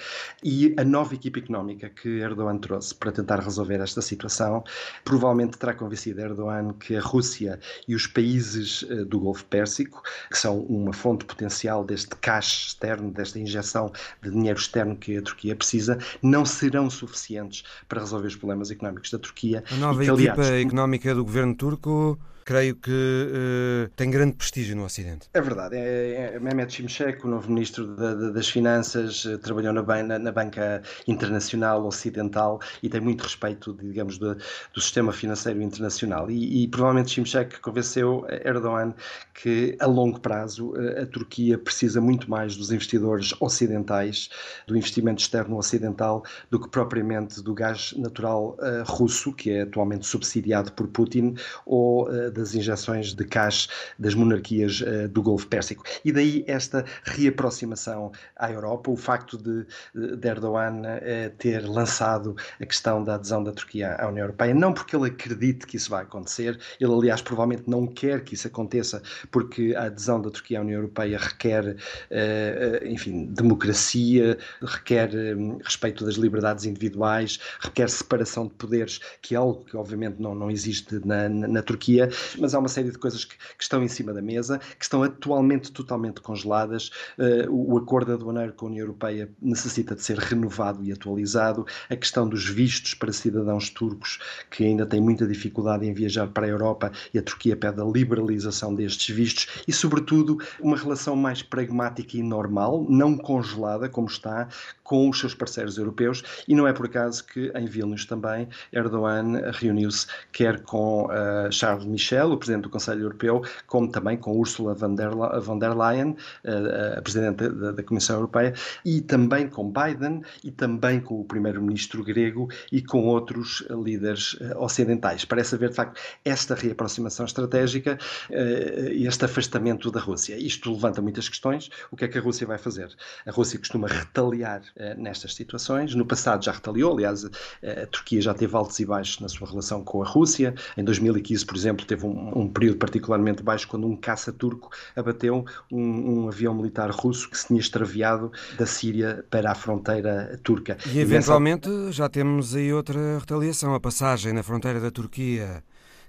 e a nova equipa económica que Erdogan trouxe para tentar resolver esta situação, provavelmente terá convencido Erdogan que a Rússia e os países eh, do Golfo Pérsico, que são uma fonte potencial deste cash externo, desta injeção de dinheiro externo que a Turquia precisa, não serão suficientes para resolver os problemas económicos da Turquia. A nova que, aliás, equipa económica do governo turco creio que uh, tem grande prestígio no Ocidente. É verdade. É, é Mehmet Şimşek, o novo ministro da, da, das Finanças, eh, trabalhou na, na, na, banca internacional ocidental e tem muito respeito, digamos, do, do sistema financeiro internacional. E, e provavelmente Şimşek convenceu Erdogan que, a longo prazo, eh, a Turquia precisa muito mais dos investidores ocidentais, do investimento externo ocidental, do que propriamente do gás natural uh, russo, que é atualmente subsidiado por Putin, ou uh, das injeções de cash das monarquias uh, do Golfo Pérsico. E daí esta reaproximação à Europa, o facto de, de Erdogan uh, ter lançado a questão da adesão da Turquia à União Europeia, não porque ele acredite que isso vai acontecer, ele aliás provavelmente não quer que isso aconteça, porque a adesão da Turquia à União Europeia requer, uh, enfim, democracia, requer um, respeito das liberdades individuais, requer separação de poderes, que é algo que obviamente não, não existe na, na, na Turquia, mas há uma série de coisas que, que, estão em cima da mesa, que estão atualmente totalmente congeladas. Uh, o acordo aduaneiro com a União Europeia necessita de ser renovado e atualizado. A questão dos vistos para cidadãos turcos, que ainda têm muita dificuldade em viajar para a Europa, e a Turquia pede a liberalização destes vistos e, sobretudo, uma relação mais pragmática e normal, não congelada, como está, com os seus parceiros europeus. E não é por acaso que, em Vilnius também, Erdogan reuniu-se quer com uh, Charles Michel Michel, o Presidente do Conselho Europeu, como também com Ursula von der, von der Leyen, eh, a Presidente da, da Comissão Europeia, e também com Biden, e também com o Primeiro-Ministro grego e com outros líderes eh, ocidentais. Parece haver, de facto, esta reaproximação estratégica eh, e este afastamento da Rússia. Isto levanta muitas questões. O que é que a Rússia vai fazer? A Rússia costuma retaliar nestas situações. No passado já retaliou, aliás, a Turquia já teve altos e baixos na sua relação com a Rússia. Em 2015, por exemplo, teve teve um, um, período particularmente baixo quando um caça turco abateu um, um, avião militar russo que se tinha extraviado da Síria para a fronteira turca. E eventualmente nessa... já temos aí outra retaliação, a passagem na fronteira da Turquia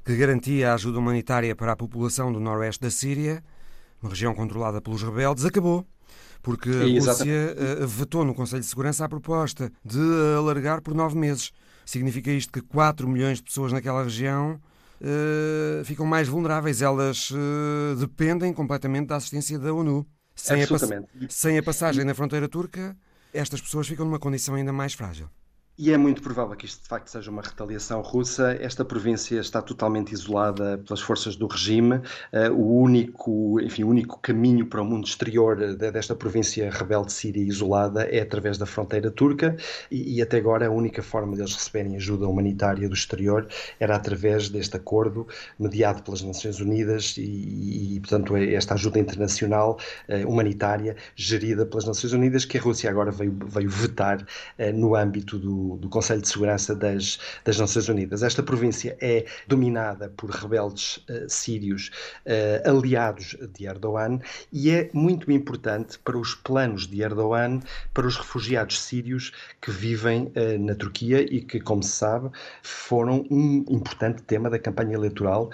que garantia a ajuda humanitária para a população do noroeste da Síria, uma região controlada pelos rebeldes, acabou porque a Rússia uh, vetou no Conselho de Segurança a proposta de alargar por nove meses. Significa isto que 4 milhões de pessoas naquela região uh, ficam mais vulneráveis. Elas uh, dependem completamente da assistência da ONU. Sem a, sem a passagem na fronteira turca, estas pessoas ficam numa condição ainda mais frágil. E é muito provável que isto de facto seja uma retaliação russa. Esta província está totalmente isolada pelas forças do regime. Uh, o único, enfim, o único caminho para o mundo exterior desta província rebelde síria isolada é através da fronteira turca e, e, até agora a única forma deles receberem ajuda humanitária do exterior era através deste acordo mediado pelas Nações Unidas e, e portanto, é esta ajuda internacional uh, humanitária gerida pelas Nações Unidas que a Rússia agora veio, veio vetar no âmbito do do, Conselho de Segurança das, das Nações Unidas. Esta província é dominada por rebeldes uh, sírios uh, aliados de Erdogan e é muito importante para os planos de Erdogan para os refugiados sírios que vivem uh, na Turquia e que, como se sabe, foram um importante tema da campanha eleitoral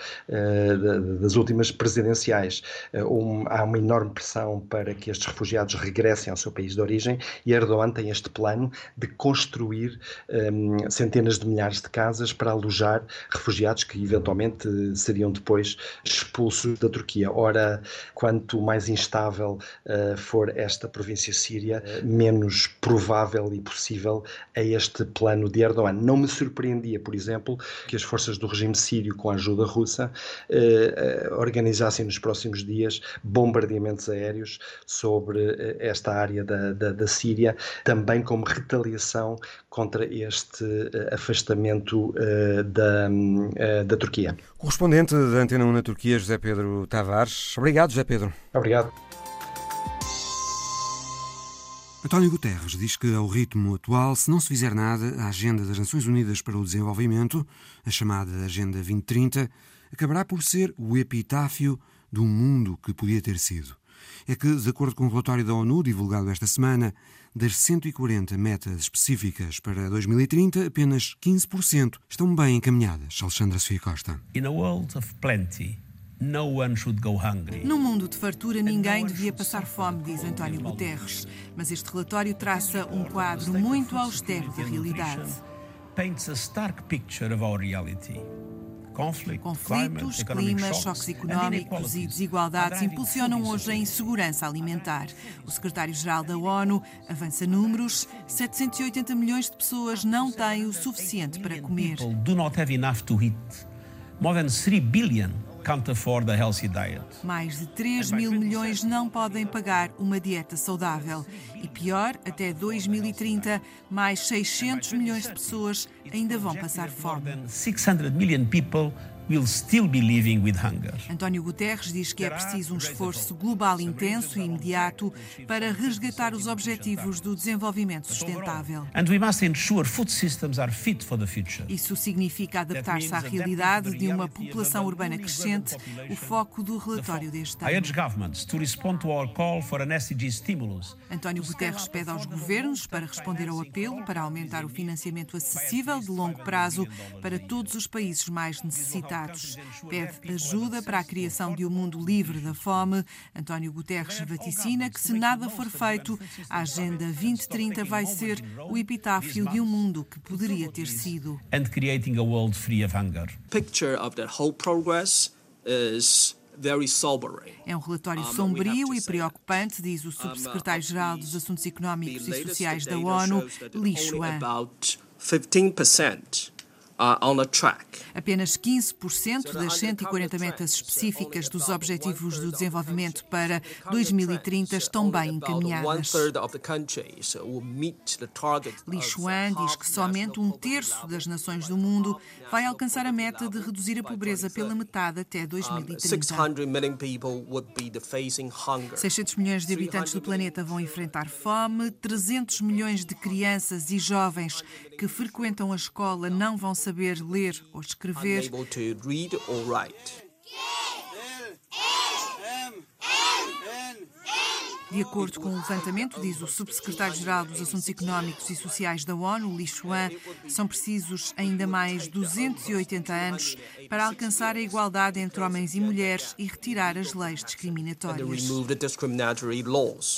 das últimas presidenciais. Um, há uma enorme pressão para que estes refugiados regressem ao seu país de origem e Erdogan tem este plano de construir um, centenas de milhares de casas para alojar refugiados que eventualmente seriam depois expulsos da Turquia. Ora, quanto mais instável uh, for esta província síria, menos provável e possível é este plano de Erdogan. Não me surpreendia, por exemplo, que as forças do regime sírio, com a ajuda russa, uh, organizassem nos próximos dias bombardeamentos aéreos sobre esta área da, da, da Síria, também como retaliação contra este afastamento da, da Turquia. Correspondente da Antena 1 na Turquia, José Pedro Tavares. Obrigado, José Pedro. Obrigado. António Guterres diz que, ao ritmo atual, se não se fizer nada, a Agenda das Nações Unidas para o Desenvolvimento, a chamada Agenda 2030, acabará por ser o epitáfio de um mundo que podia ter sido. É que, de acordo com o relatório da ONU divulgado esta semana, das 140 metas específicas para 2030, apenas 15% estão bem encaminhadas. Alexandra Sofia Costa. In a world of plenty, no one should go hungry. Num mundo de fartura, ninguém devia passar fome, diz António Guterres. Mas este relatório traça um quadro muito austero da realidade. Paints a stark picture of our reality. Conflitos, clima, choques económicos e desigualdades impulsionam hoje a insegurança alimentar. O secretário-geral da ONU avança números: 780 milhões de pessoas não têm o suficiente para comer. More than 3 billion can't afford a healthy diet. Mais de 3 mil milhões não podem pagar uma dieta saudável. E pior, até 2030, mais 600 milhões de pessoas ainda vão passar fome. 600 million people will still be living with hunger. António Guterres diz que é preciso um esforço global intenso e imediato para resgatar os objetivos do desenvolvimento sustentável. And we must ensure food systems are fit for the future. Isso significa adaptar-se à realidade de uma população urbana crescente, o foco do relatório deste ano. I urge governments to respond to our call for an SDG stimulus. António Guterres pede aos governos para responder ao apelo para aumentar o financiamento acessível de longo prazo para todos os países mais necessitados Pede ajuda para a criação de um mundo livre da fome. António Guterres vaticina que, se nada for feito, a Agenda 2030 vai ser o epitáfio de um mundo que poderia ter sido. And creating a world free of hunger. Picture of that whole progress is é um relatório sombrio e preocupante, diz o subsecretário-geral dos Assuntos Económicos e Sociais da ONU, Li Xuan. Apenas 15% das 140 metas específicas dos Objetivos do Desenvolvimento para 2030 estão bem encaminhadas. Li Xuan diz que somente um terço das nações do mundo vai alcançar a meta de reduzir a pobreza pela metade até 2030. 600 milhões de habitantes do planeta vão enfrentar fome, 300 milhões de crianças e jovens que frequentam a escola não vão saber ler ou escrever. De acordo com o levantamento, diz o subsecretário-geral dos Assuntos Económicos e Sociais da ONU, Li Xuan, são precisos ainda mais 280 anos para alcançar a igualdade entre homens e mulheres e retirar as leis discriminatórias.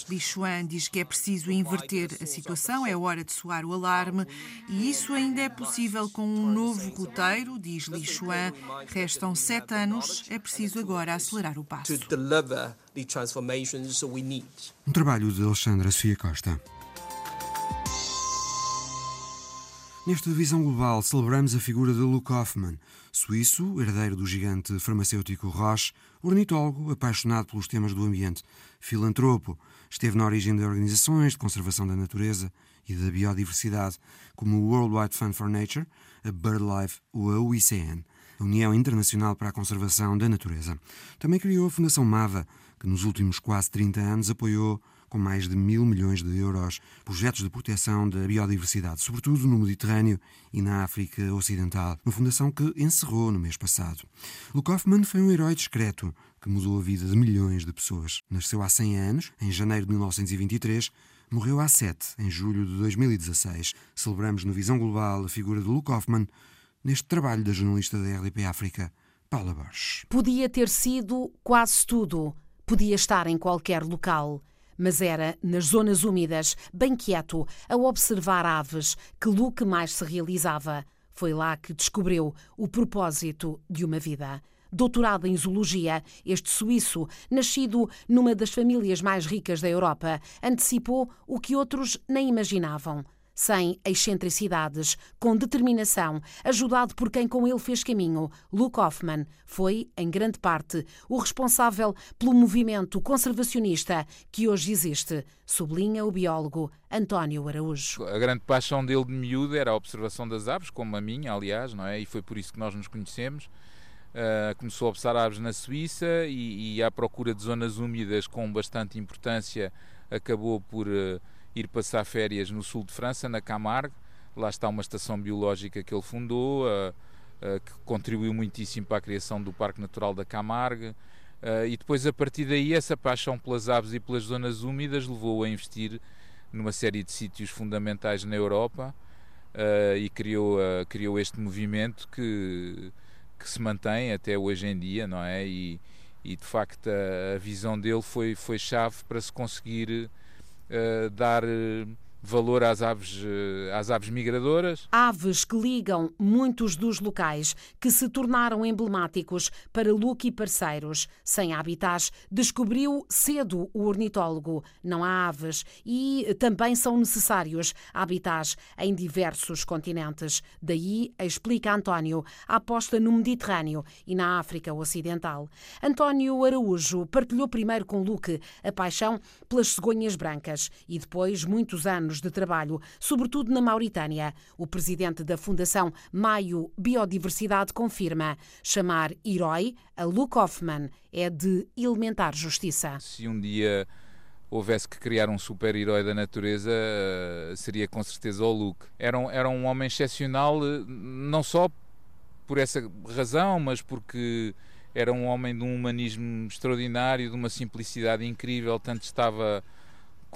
Li Xuan diz que é preciso inverter a situação, é hora de soar o alarme e isso ainda é possível com um novo roteiro, diz Li Xuan. Restam sete anos, é preciso agora acelerar o passo the transformations we need. Um trabalho de Alexandra Sofia Costa. Nesta visão global, celebramos a figura de Luke Hoffman, suíço, herdeiro do gigante farmacêutico Roche, ornitólogo, apaixonado pelos temas do ambiente, filantropo, esteve na origem de organizações de conservação da natureza e da biodiversidade, como o World Wide Fund for Nature, a BirdLife ou a UICN, a União Internacional para a Conservação da Natureza. Também criou a Fundação MAVA, que nos últimos quase 30 anos apoiou com mais de mil milhões de euros, projetos de proteção da biodiversidade, sobretudo no Mediterrâneo e na África Ocidental, uma fundação que encerrou no mês passado. Luke foi um herói discreto que mudou a vida de milhões de pessoas. Nasceu há 100 anos, em janeiro de 1923, morreu há 7, em julho de 2016. Celebramos no Visão Global a figura de Luke Hoffman neste trabalho da jornalista da RDP África, Paula Borges. Podia ter sido quase tudo. Podia estar em qualquer local. Mas era nas zonas úmidas, bem quieto, a observar aves, que Luke mais se realizava. Foi lá que descobriu o propósito de uma vida. Doutorado em zoologia, este suíço, nascido numa das famílias mais ricas da Europa, antecipou o que outros nem imaginavam sem excentricidades, com determinação, ajudado por quem com ele fez caminho. Luke Hoffman foi, em grande parte, o responsável pelo movimento conservacionista que hoje existe, sublinha o biólogo António Araújo. A grande paixão dele de miúdo era a observação das aves, como a minha, aliás, não é? E foi por isso que nós nos conhecemos. Uh, começou a observar aves na Suíça e, e à procura de zonas úmidas com bastante importância acabou por uh, ir passar férias no sul de França, na Camargue. Lá está uma estação biológica que ele fundou, uh, uh, que contribuiu muitíssimo para a criação do Parque Natural da Camargue. Uh, e depois, a partir daí, essa paixão pelas aves e pelas zonas úmidas levou-o a investir numa série de sítios fundamentais na Europa e criou, criou este movimento que, que se mantém até hoje em dia, não é? E, e de facto a, a visão dele foi, foi chave para se conseguir dar uh, valor às aves, uh, às aves migradoras. Aves que ligam muitos dos locais que se tornaram emblemáticos para Luke e parceiros. Sem habitats, descobriu cedo o ornitólogo. Não há aves e também são necessários habitats em diversos continentes. Daí, explica António, a aposta no Mediterrâneo e na África Ocidental. António Araújo partilhou primeiro com Luke a paixão pelas cegonhas brancas e depois muitos anos de trabalho, sobretudo na Mauritânia. O presidente da Fundação Maio Biodiversidade confirma chamar herói a Luke Hoffman é de elementar justiça. Se um dia houvesse que criar um super-herói da natureza, eh, seria com certeza o Luke. Era um, era um homem excepcional, eh, não só por essa razão, mas porque era um homem de um humanismo extraordinário, de uma simplicidade incrível, tanto estava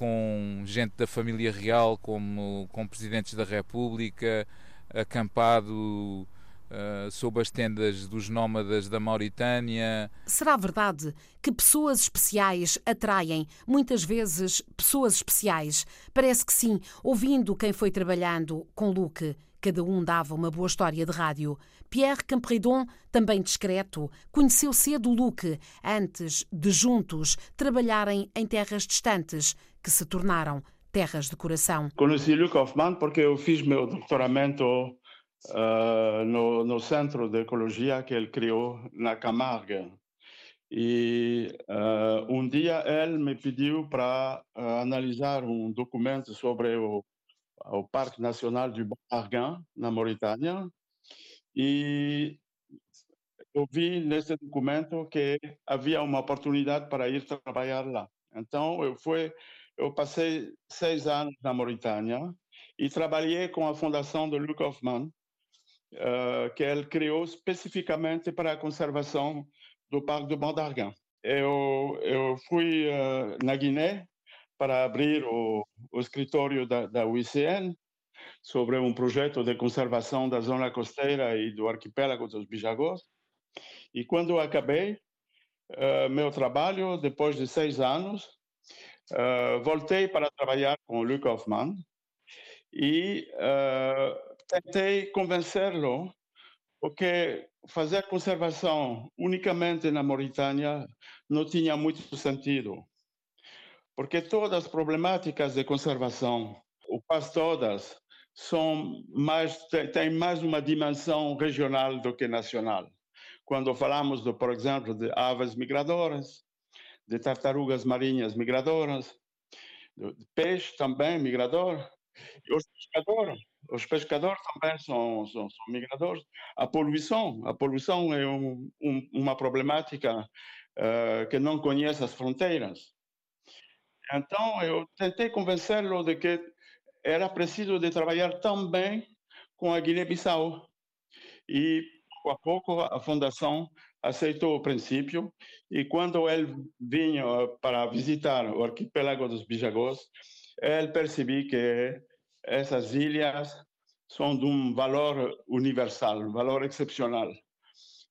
com gente da família real, como com presidentes da República, acampado uh, sob as tendas dos nómadas da Mauritânia. Será verdade que pessoas especiais atraem muitas vezes pessoas especiais? Parece que sim, ouvindo quem foi trabalhando com Luke. Cada um dava uma boa história de rádio. Pierre Campredon, também discreto, conheceu cedo Luke, antes de juntos trabalharem em terras distantes, que se tornaram terras de coração. Conheci Luke Hoffman porque eu fiz meu doutoramento uh, no, no, Centro de Ecologia que ele criou na Camargue. E uh, um dia ele me pediu para uh, analisar um documento sobre o, o Parque Nacional du Bon na Mauritânia. E eu vi nesse documento que havia uma oportunidade para ir trabalhar lá. Então, eu fui eu passei seis anos na Mauritânia e trabalhei com a fundação de Luc Hoffman, uh, que ele criou especificamente para a conservação do Parque do Banc d'Argan. Eu, eu fui uh, na Guiné para abrir o, o escritório da, da UICN sobre um projeto de conservação da zona costeira e do arquipélago dos Bijagós. E quando acabei uh, meu trabalho, depois de seis anos, Uh, voltei para trabalhar com o Luc Hoffman e uh, tentei convencê-lo porque fazer conservação unicamente na Mauritânia não tinha muito sentido. Porque todas as problemáticas de conservação, ou quase todas, são mais, têm mais uma dimensão regional do que nacional. Quando falamos, de, por exemplo, de aves migradoras, de tartarugas marinhas migradoras, de peixe também migrador, e os pescadores, os pescadores também são, são, são migradores. A poluição, a poluição é um, um, uma problemática uh, que não conhece as fronteiras. Então eu tentei convencê-lo de que era preciso de trabalhar também com a Guiné-Bissau. E pouco a pouco a fundação aceitou o princípio e quando ele vinha para visitar o arquipélago dos Bijagós, ele percebeu que essas ilhas são de um valor universal, um valor excepcional.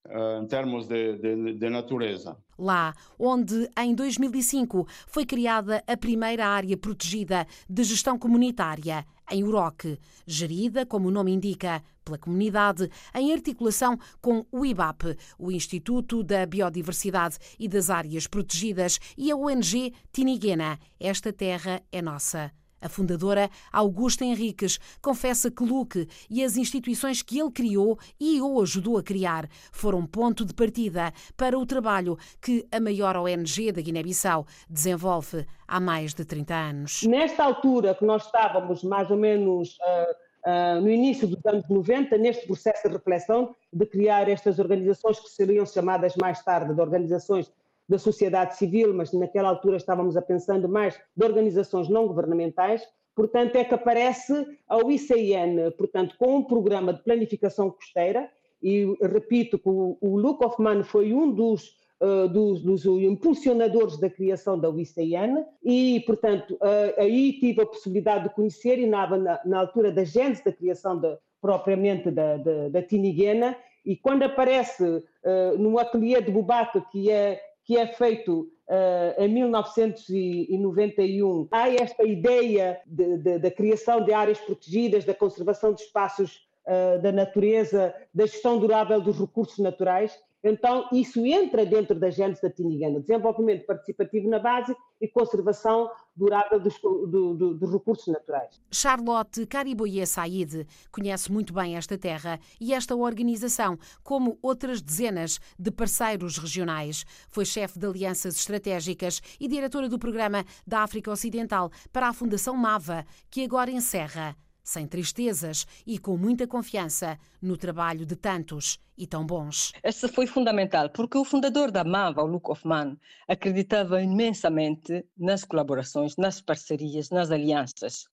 Eh, em termos de, de, de, natureza. Lá, onde em 2005 foi criada a primeira área protegida de gestão comunitária, em Uroque, gerida, como o nome indica, pela comunidade, em articulação com o IBAP, o Instituto da Biodiversidade e das Áreas Protegidas, e a ONG Tiniguena. Esta terra é nossa. A fundadora, Augusta Henriques, confessa que Luque e as instituições que ele criou e ou ajudou a criar foram ponto de partida para o trabalho que a maior ONG da Guiné-Bissau desenvolve há mais de 30 anos. Nesta altura que nós estávamos mais ou menos uh, uh, no início dos anos 90, neste processo de reflexão de criar estas organizações que seriam chamadas mais tarde de organizações da sociedade civil, mas naquela altura estávamos a pensando mais de organizações não governamentais, portanto é que aparece a ICN, portanto com um programa de planificação costeira, e repito que o, o Luke Hoffman foi um dos, uh, dos, dos, impulsionadores da criação da UICN e, portanto, uh, aí tive a possibilidade de conhecer e na, na, na altura da gênese da criação de, propriamente da, da, da Tiniguena e quando aparece uh, no ateliê de Bubaca, que é que é feito uh, em 1991, há esta ideia da criação de áreas protegidas, da conservação de espaços uh, da natureza, da gestão durável dos recursos naturais, então, isso entra dentro da gênese da Tinigana, desenvolvimento participativo na base e conservação durável dos, do, do, dos recursos naturais. Charlotte Cariboye Said conhece muito bem esta terra e esta organização, como outras dezenas de parceiros regionais. Foi chefe de alianças estratégicas e diretora do programa da África Ocidental para a Fundação MAVA, que agora encerra sem tristezas e com muita confiança no trabalho de tantos e tão bons. Essa foi fundamental, porque o fundador da MAVA, o Luke Hoffman, acreditava imensamente nas colaborações, nas parcerias, nas alianças.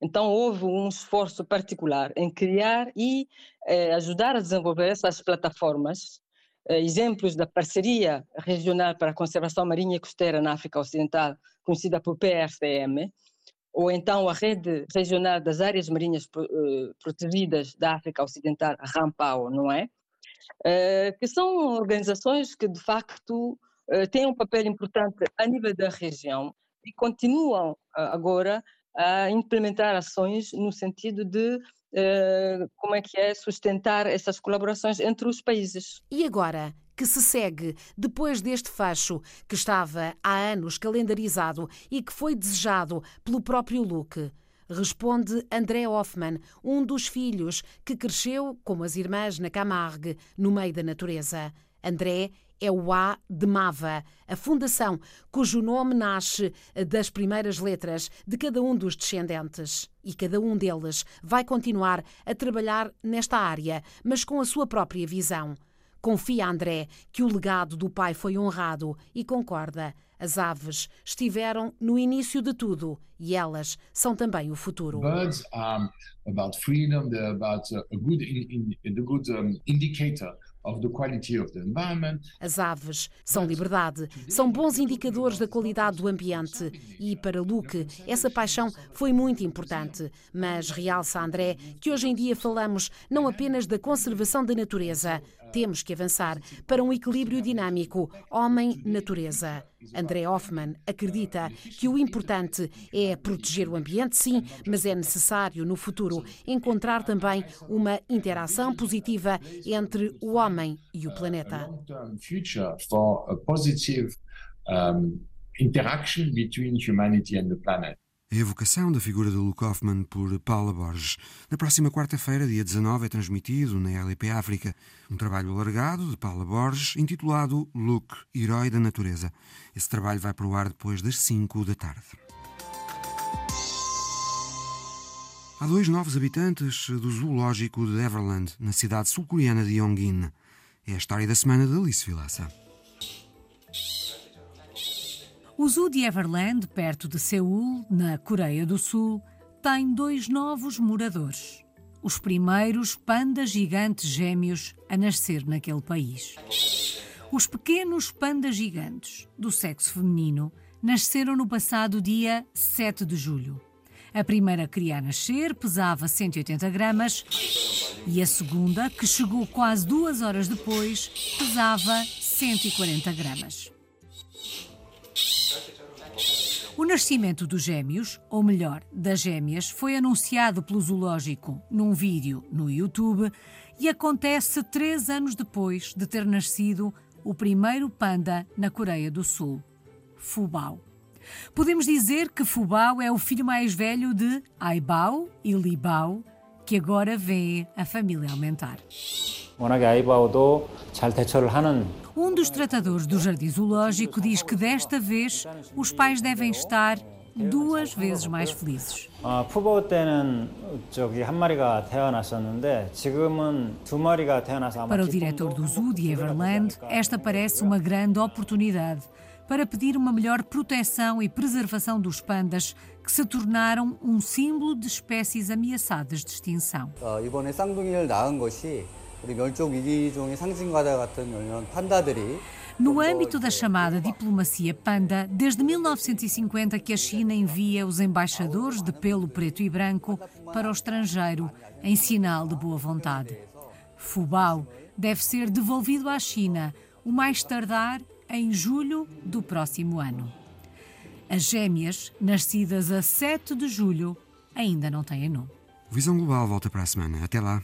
Então houve um esforço particular em criar e eh, ajudar a desenvolver essas plataformas eh, exemplos da parceria regional para a conservação marinha e costeira na África Ocidental, conhecida por PRCM, ou então a Rede Regional das Áreas Marinhas eh, Protegidas da África Ocidental, RAMPAO, não é? Eh, que são organizações que, de facto, eh, têm um papel importante a nível da região e continuam agora a implementar ações no sentido de como é que é sustentar essas colaborações entre os países. E agora, que se segue depois deste fecho que estava há anos calendarizado e que foi desejado pelo próprio Luke? Responde André Hoffman, um dos filhos que cresceu, como as irmãs na Camargue, no meio da natureza. André é o A de Mava, a fundação cujo nome nasce das primeiras letras de cada um dos descendentes. E cada um deles vai continuar a trabalhar nesta área, mas com a sua própria visão. Confia André que o legado do pai foi honrado e concorda. As aves estiveram no início de tudo e elas são também o futuro. Birds are about freedom, they're about a good, in, in, a good um, indicator as aves são liberdade, são bons indicadores da qualidade do ambiente e, para Luke, essa paixão foi muito importante. Mas realça André que hoje em dia falamos não apenas da conservação da natureza, temos que avançar para um equilíbrio dinâmico homem-natureza. André Hoffman acredita que o importante é proteger o ambiente, sim, mas é necessário, no futuro, encontrar também uma interação positiva entre o homem e o planeta. interaction between humanity and the planet a evocação da figura de Luke Hoffman por Paula Borges. Na próxima quarta-feira, dia 19, é transmitido na LP África um trabalho alargado de Paula Borges intitulado Luke, Herói da Natureza. Esse trabalho vai para o ar depois das 5 da tarde. Há dois novos habitantes do zoológico de Everland, na cidade sul-coreana de Yongin. É a história da semana de Alice Vilaça. O zoo de Everland, perto de Seul, na Coreia do Sul, tem dois novos moradores. Os primeiros pandas gigantes gêmeos a nascer naquele país. Os pequenos pandas gigantes, do sexo feminino, nasceram no passado dia 7 de julho. A primeira cria a nascer pesava 180 gramas e a segunda, que chegou quase duas horas depois, pesava 140 gramas. O nascimento dos gêmeos, ou melhor, das gêmeas, foi anunciado pelo zoológico num vídeo no YouTube e acontece três anos depois de ter nascido o primeiro panda na Coreia do Sul, Fubao. Podemos dizer que Fubao é o filho mais velho de Aibao e Libao, que agora vê a família aumentar. Um dos tratadores do jardim zoológico diz que desta vez os pais devem estar duas vezes mais felizes. Para o diretor do zoo de Everland, esta parece uma grande oportunidade para pedir uma melhor proteção e preservação dos pandas, que se tornaram um símbolo de espécies ameaçadas de extinção. No âmbito da chamada diplomacia panda, desde 1950 que a China envia os embaixadores de pelo preto e branco para o estrangeiro, em sinal de boa vontade. Fubao deve ser devolvido à China, o mais tardar em julho do próximo ano. As gêmeas, nascidas a 7 de julho, ainda não têm nome. Visão Global volta para a semana. Até lá.